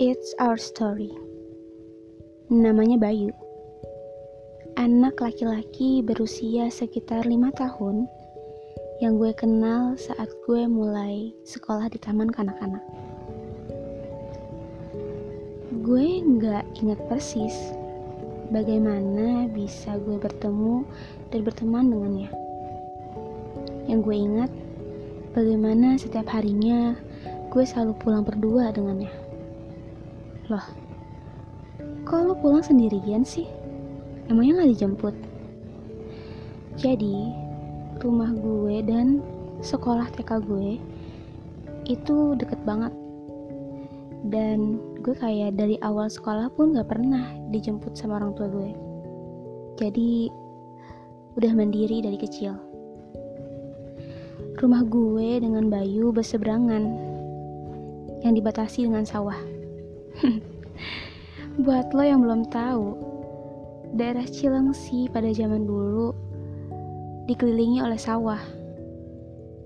It's our story. Namanya Bayu. Anak laki-laki berusia sekitar lima tahun yang gue kenal saat gue mulai sekolah di taman kanak-kanak. Gue nggak ingat persis bagaimana bisa gue bertemu dan berteman dengannya. Yang gue ingat bagaimana setiap harinya gue selalu pulang berdua dengannya. Loh, kok lo pulang sendirian sih? Emangnya gak dijemput? Jadi, rumah gue dan sekolah TK gue itu deket banget. Dan gue kayak dari awal sekolah pun gak pernah dijemput sama orang tua gue. Jadi, udah mandiri dari kecil. Rumah gue dengan Bayu berseberangan yang dibatasi dengan sawah. Buat lo yang belum tahu, daerah Cilengsi pada zaman dulu dikelilingi oleh sawah.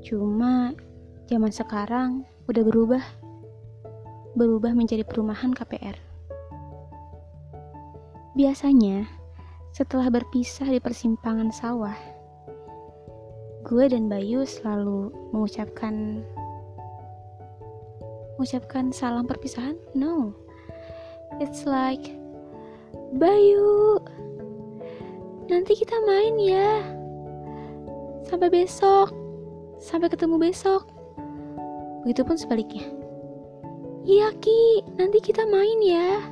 Cuma zaman sekarang udah berubah. Berubah menjadi perumahan KPR. Biasanya, setelah berpisah di persimpangan sawah, gue dan Bayu selalu mengucapkan mengucapkan salam perpisahan? No. It's like Bayu. Nanti kita main ya. Sampai besok. Sampai ketemu besok. Begitupun sebaliknya. Iya Ki, nanti kita main ya.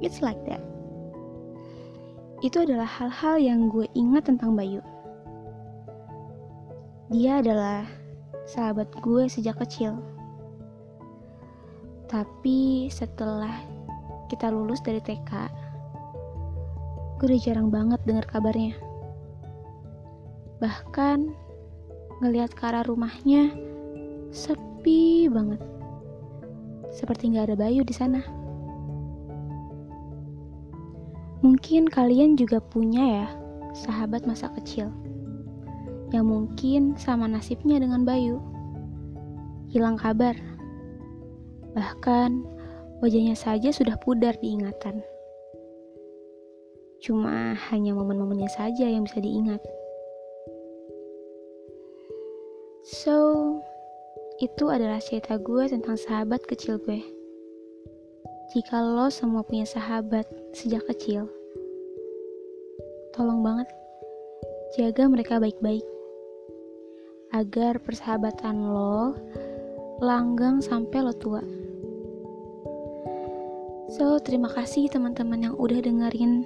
It's like that. Itu adalah hal-hal yang gue ingat tentang Bayu. Dia adalah sahabat gue sejak kecil. Tapi setelah kita lulus dari TK, gue udah jarang banget dengar kabarnya. Bahkan ngelihat ke arah rumahnya sepi banget. Seperti nggak ada Bayu di sana. Mungkin kalian juga punya ya sahabat masa kecil yang mungkin sama nasibnya dengan Bayu. Hilang kabar Bahkan wajahnya saja sudah pudar diingatan. Cuma hanya momen-momennya saja yang bisa diingat. So, itu adalah cerita gue tentang sahabat kecil gue. Jika lo semua punya sahabat sejak kecil, tolong banget jaga mereka baik-baik agar persahabatan lo langgang sampai lo tua. So, terima kasih teman-teman yang udah dengerin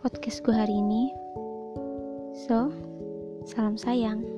podcast gue hari ini. So, salam sayang.